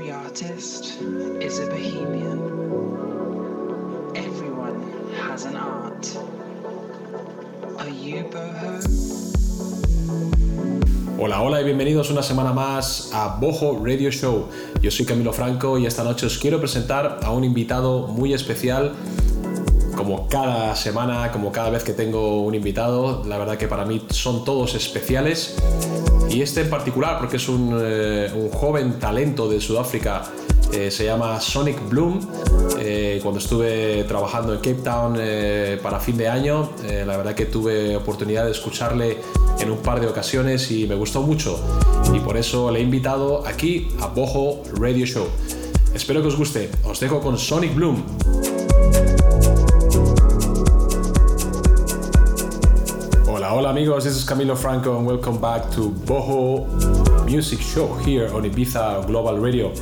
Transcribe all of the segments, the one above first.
Every artist is a bohemian. Everyone has an art. Are you boho? Hola, hola y bienvenidos una semana más a Boho Radio Show. Yo soy Camilo Franco y esta noche os quiero presentar a un invitado muy especial. Cada semana, como cada vez que tengo un invitado, la verdad que para mí son todos especiales. Y este en particular porque es un, eh, joven talento de Sudáfrica, eh, se llama Sonic Bloom. Eh, cuando estuve trabajando en Cape Town para fin de año, la verdad que tuve oportunidad de escucharle en un par de ocasiones y me gustó mucho. Y por eso le he invitado aquí a Boho Radio Show. Espero que os guste. Os dejo con Sonic Bloom. Hola, amigos, this is Camilo Franco and welcome back to Boho Music Show here on Ibiza Global Radio.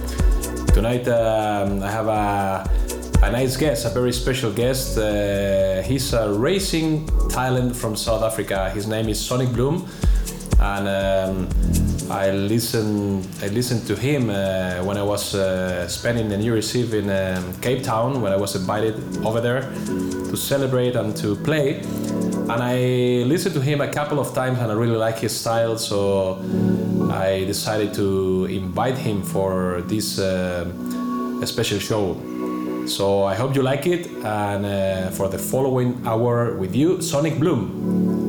Tonight um, I have a, a nice guest, a very special guest. Uh, he's a racing talent from South Africa. His name is Sonic Bloom, and um, I listened I listened to him uh, when I was uh, spending the New Year's Eve in um, Cape Town when I was invited over there to celebrate and to play. And I listened to him a couple of times, and I really like his style. So I decided to invite him for this uh, special show. So I hope you like it, and uh, for the following hour with you, Sonic Bloom.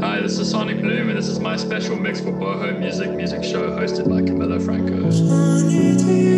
Hi, this is Sonic Bloom, and this is my special mix for Boho Music Music Show hosted by Camilo Franco.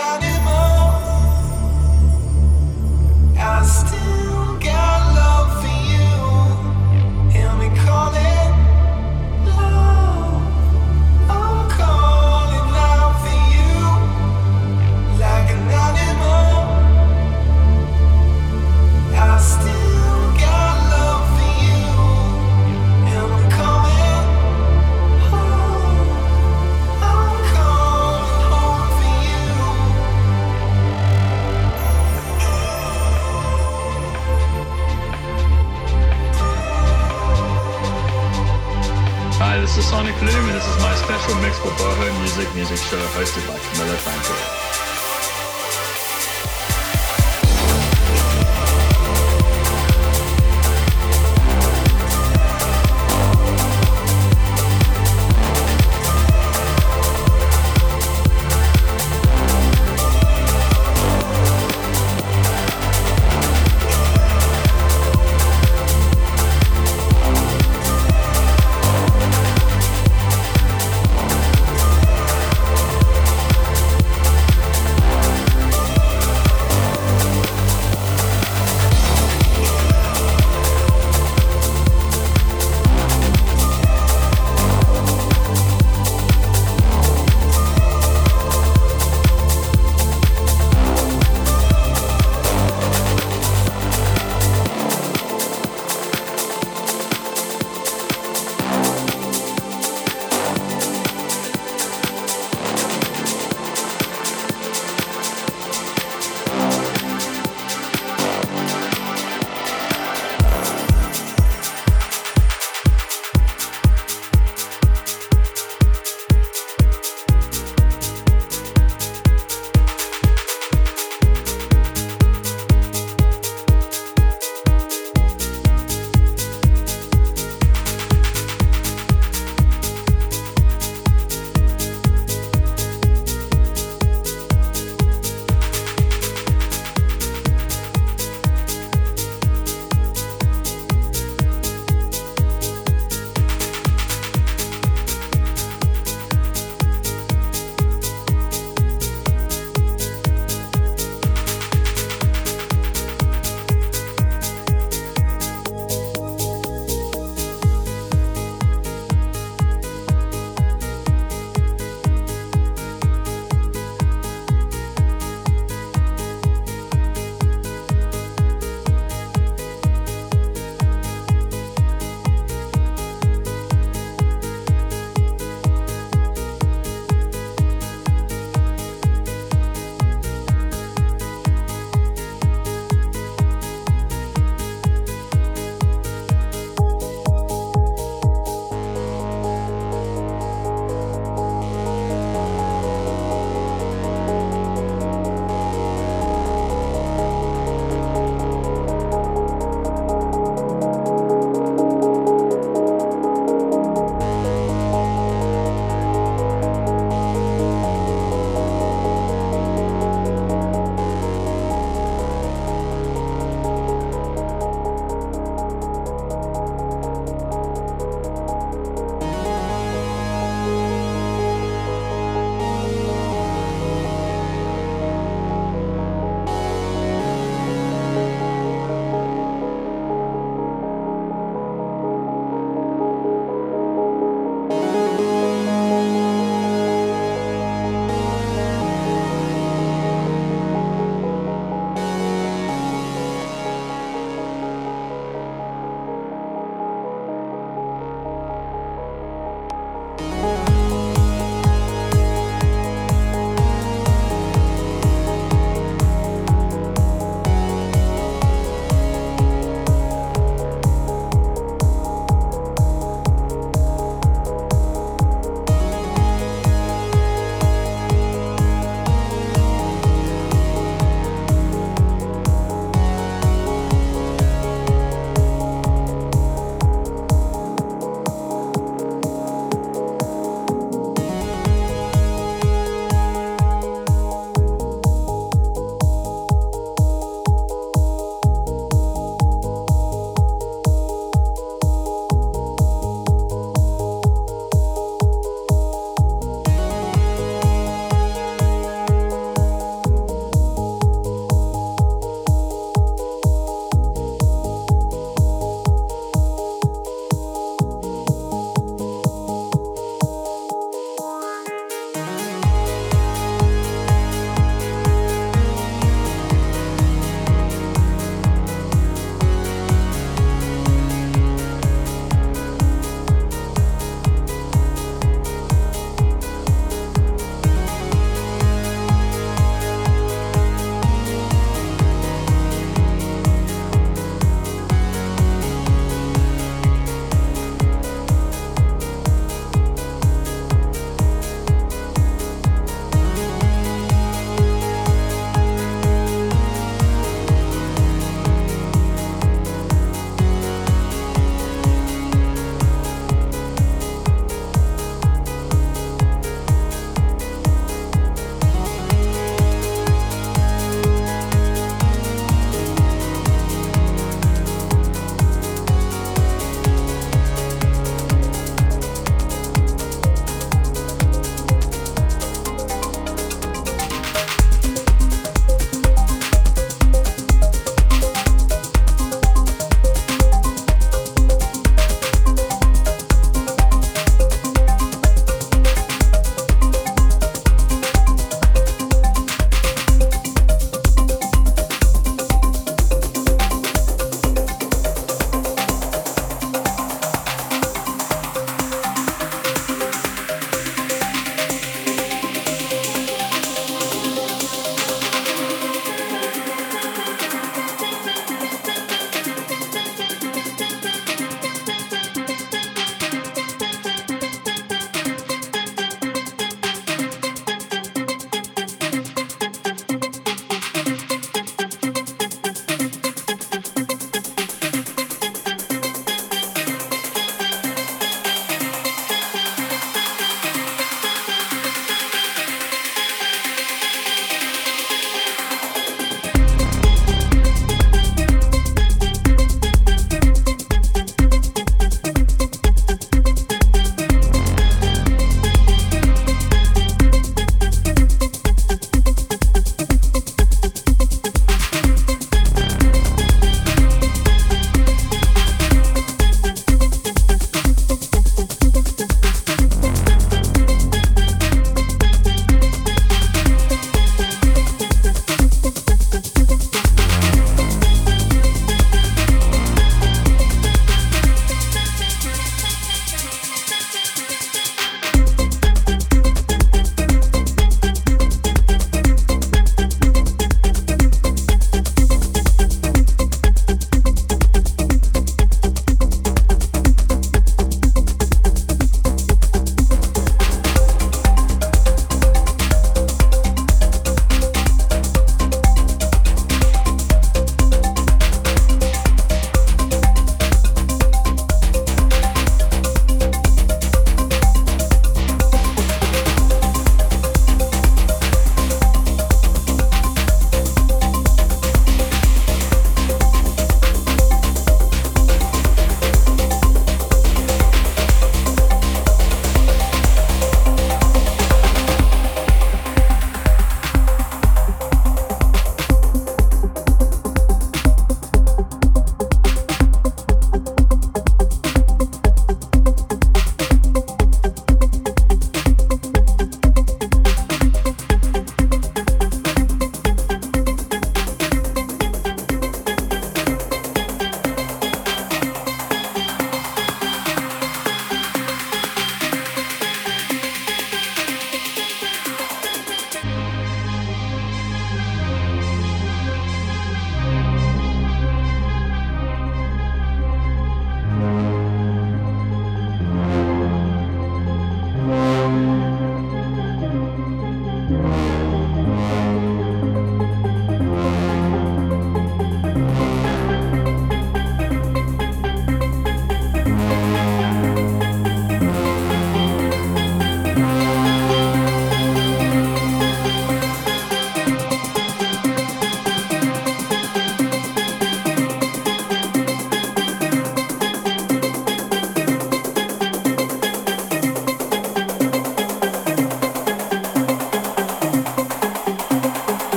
Like an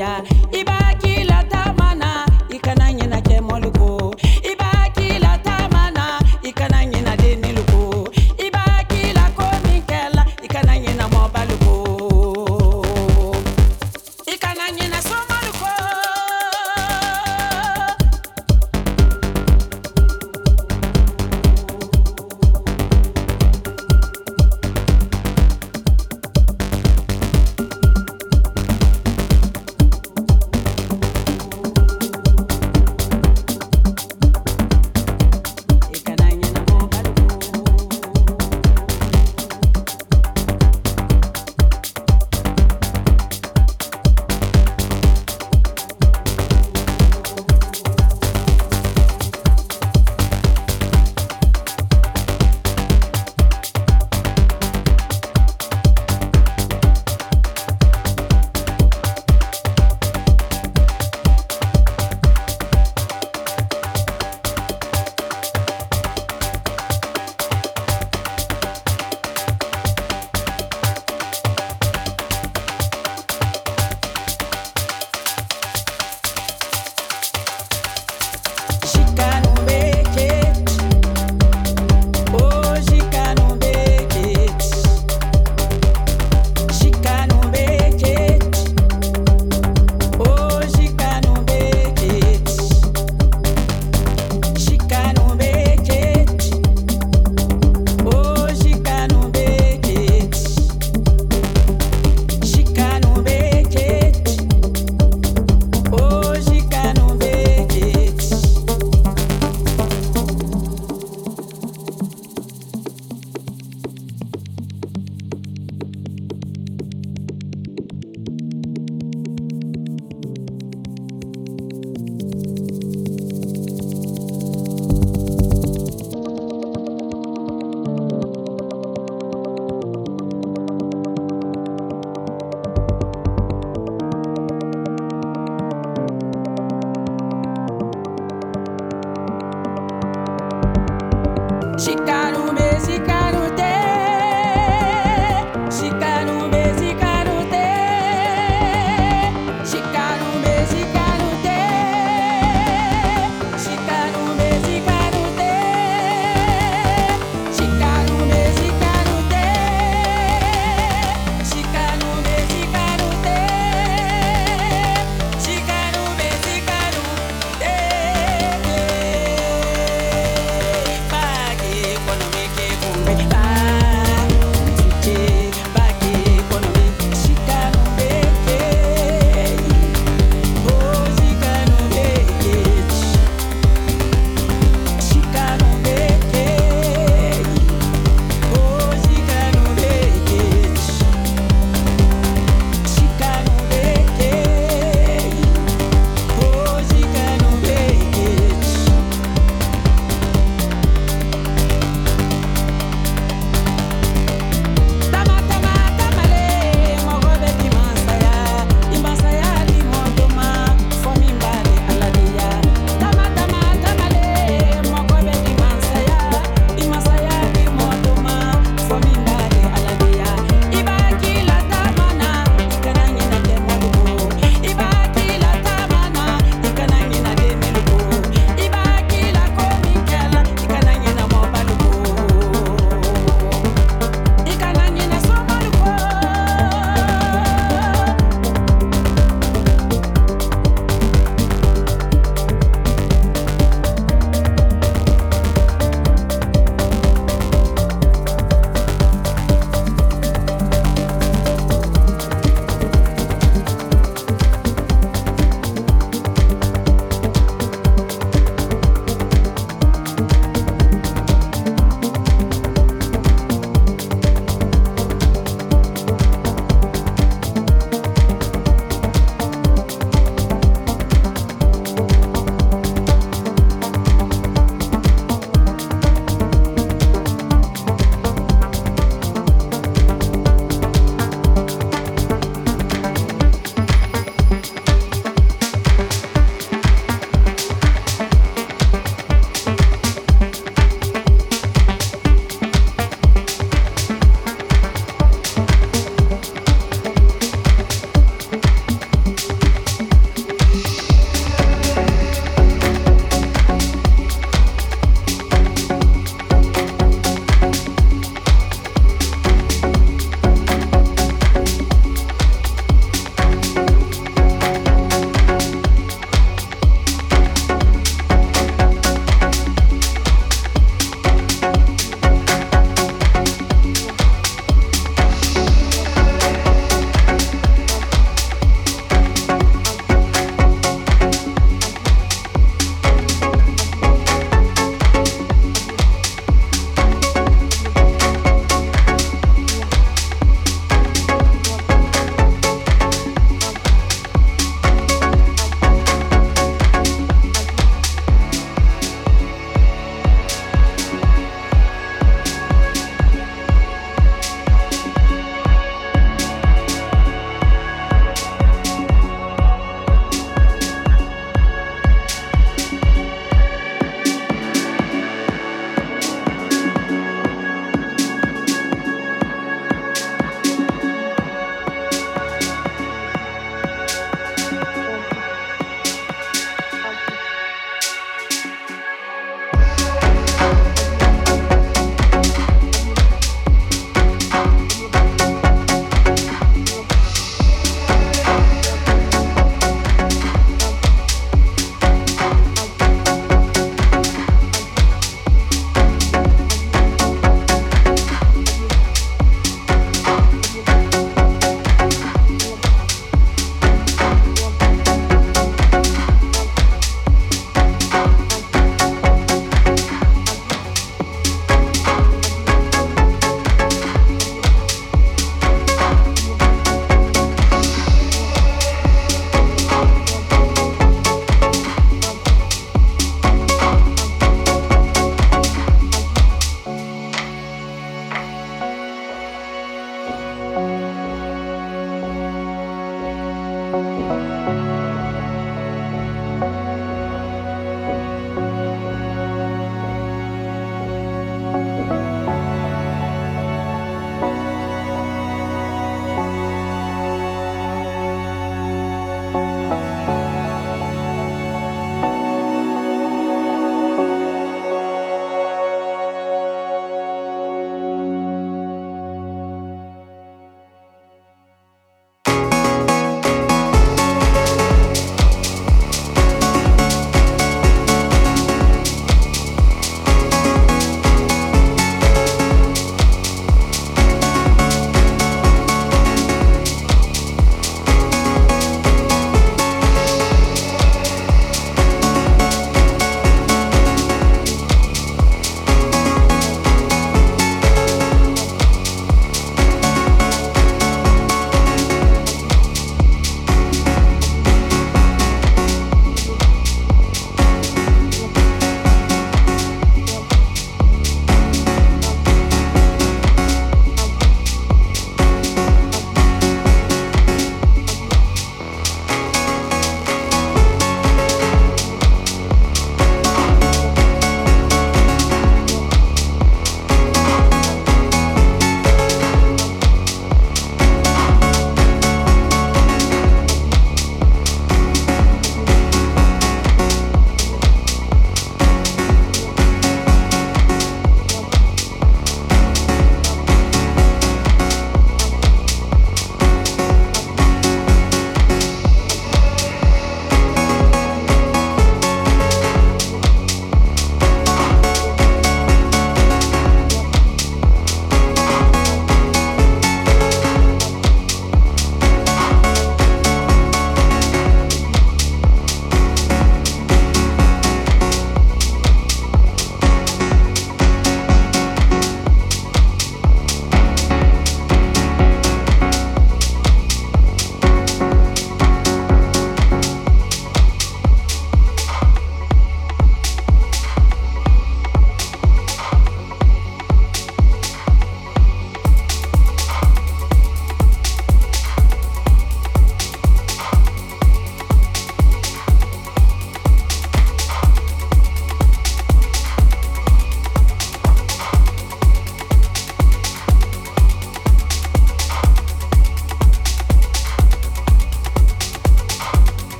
aladiya